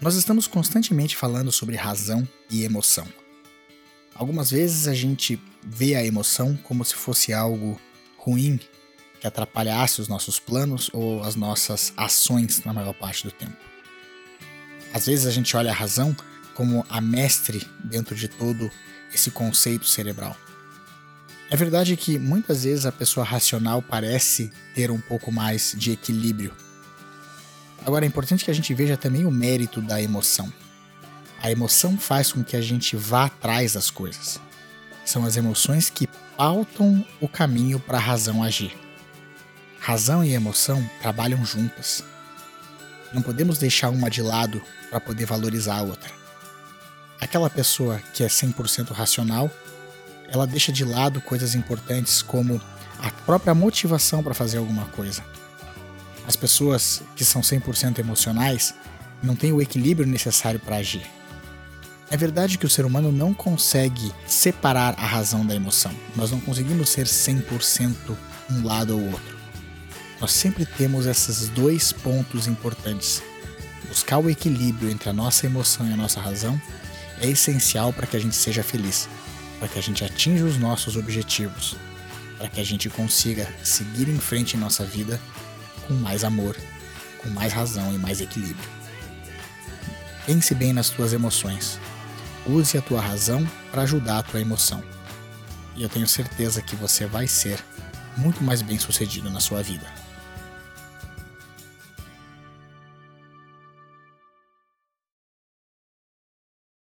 Nós estamos constantemente falando sobre razão e emoção. Algumas vezes a gente vê a emoção como se fosse algo ruim que atrapalhasse os nossos planos ou as nossas ações na maior parte do tempo. Às vezes a gente olha a razão como a mestre dentro de todo esse conceito cerebral. É verdade que muitas vezes a pessoa racional parece ter um pouco mais de equilíbrio Agora é importante que a gente veja também o mérito da emoção. A emoção faz com que a gente vá atrás das coisas. São as emoções que pautam o caminho para a razão agir. Razão e emoção trabalham juntas. Não podemos deixar uma de lado para poder valorizar a outra. Aquela pessoa que é 100% racional, ela deixa de lado coisas importantes como a própria motivação para fazer alguma coisa as pessoas que são 100% emocionais não têm o equilíbrio necessário para agir. É verdade que o ser humano não consegue separar a razão da emoção. Nós não conseguimos ser 100% um lado ou outro. Nós sempre temos esses dois pontos importantes. Buscar o equilíbrio entre a nossa emoção e a nossa razão é essencial para que a gente seja feliz, para que a gente atinja os nossos objetivos, para que a gente consiga seguir em frente em nossa vida com mais amor, com mais razão e mais equilíbrio. Pense bem nas tuas emoções. Use a tua razão para ajudar a tua emoção. E eu tenho certeza que você vai ser muito mais bem sucedido na sua vida.